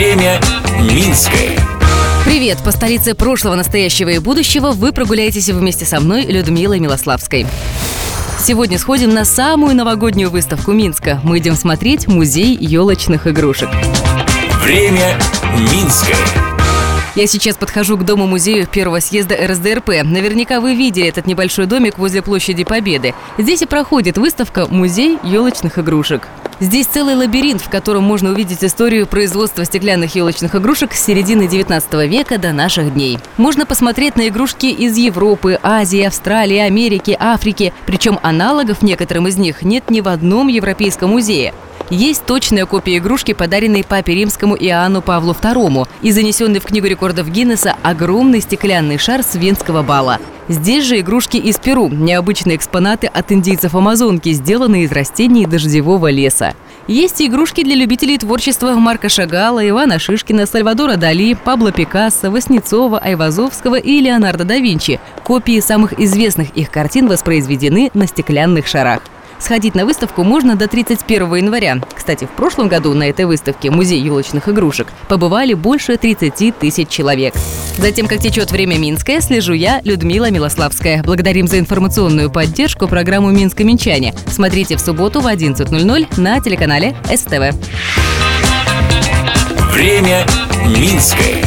Время Минское. Привет! По столице прошлого, настоящего и будущего вы прогуляетесь вместе со мной, Людмилой Милославской. Сегодня сходим на самую новогоднюю выставку Минска. Мы идем смотреть музей елочных игрушек. Время Минское. Я сейчас подхожу к дому-музею первого съезда РСДРП. Наверняка вы видели этот небольшой домик возле площади Победы. Здесь и проходит выставка «Музей елочных игрушек». Здесь целый лабиринт, в котором можно увидеть историю производства стеклянных елочных игрушек с середины 19 века до наших дней. Можно посмотреть на игрушки из Европы, Азии, Австралии, Америки, Африки. Причем аналогов некоторым из них нет ни в одном европейском музее. Есть точная копия игрушки, подаренной папе римскому Иоанну Павлу II и занесенный в Книгу рекордов Гиннесса огромный стеклянный шар с Венского бала. Здесь же игрушки из Перу, необычные экспонаты от индейцев Амазонки, сделанные из растений дождевого леса. Есть игрушки для любителей творчества Марка Шагала, Ивана Шишкина, Сальвадора Дали, Пабло Пикассо, Васнецова, Айвазовского и Леонардо да Винчи. Копии самых известных их картин воспроизведены на стеклянных шарах. Сходить на выставку можно до 31 января. Кстати, в прошлом году на этой выставке «Музей елочных игрушек» побывали больше 30 тысяч человек. Затем, как течет время Минское, слежу я, Людмила Милославская. Благодарим за информационную поддержку программу «Минск-Минчане». Смотрите в субботу в 11.00 на телеканале СТВ. Время Минское.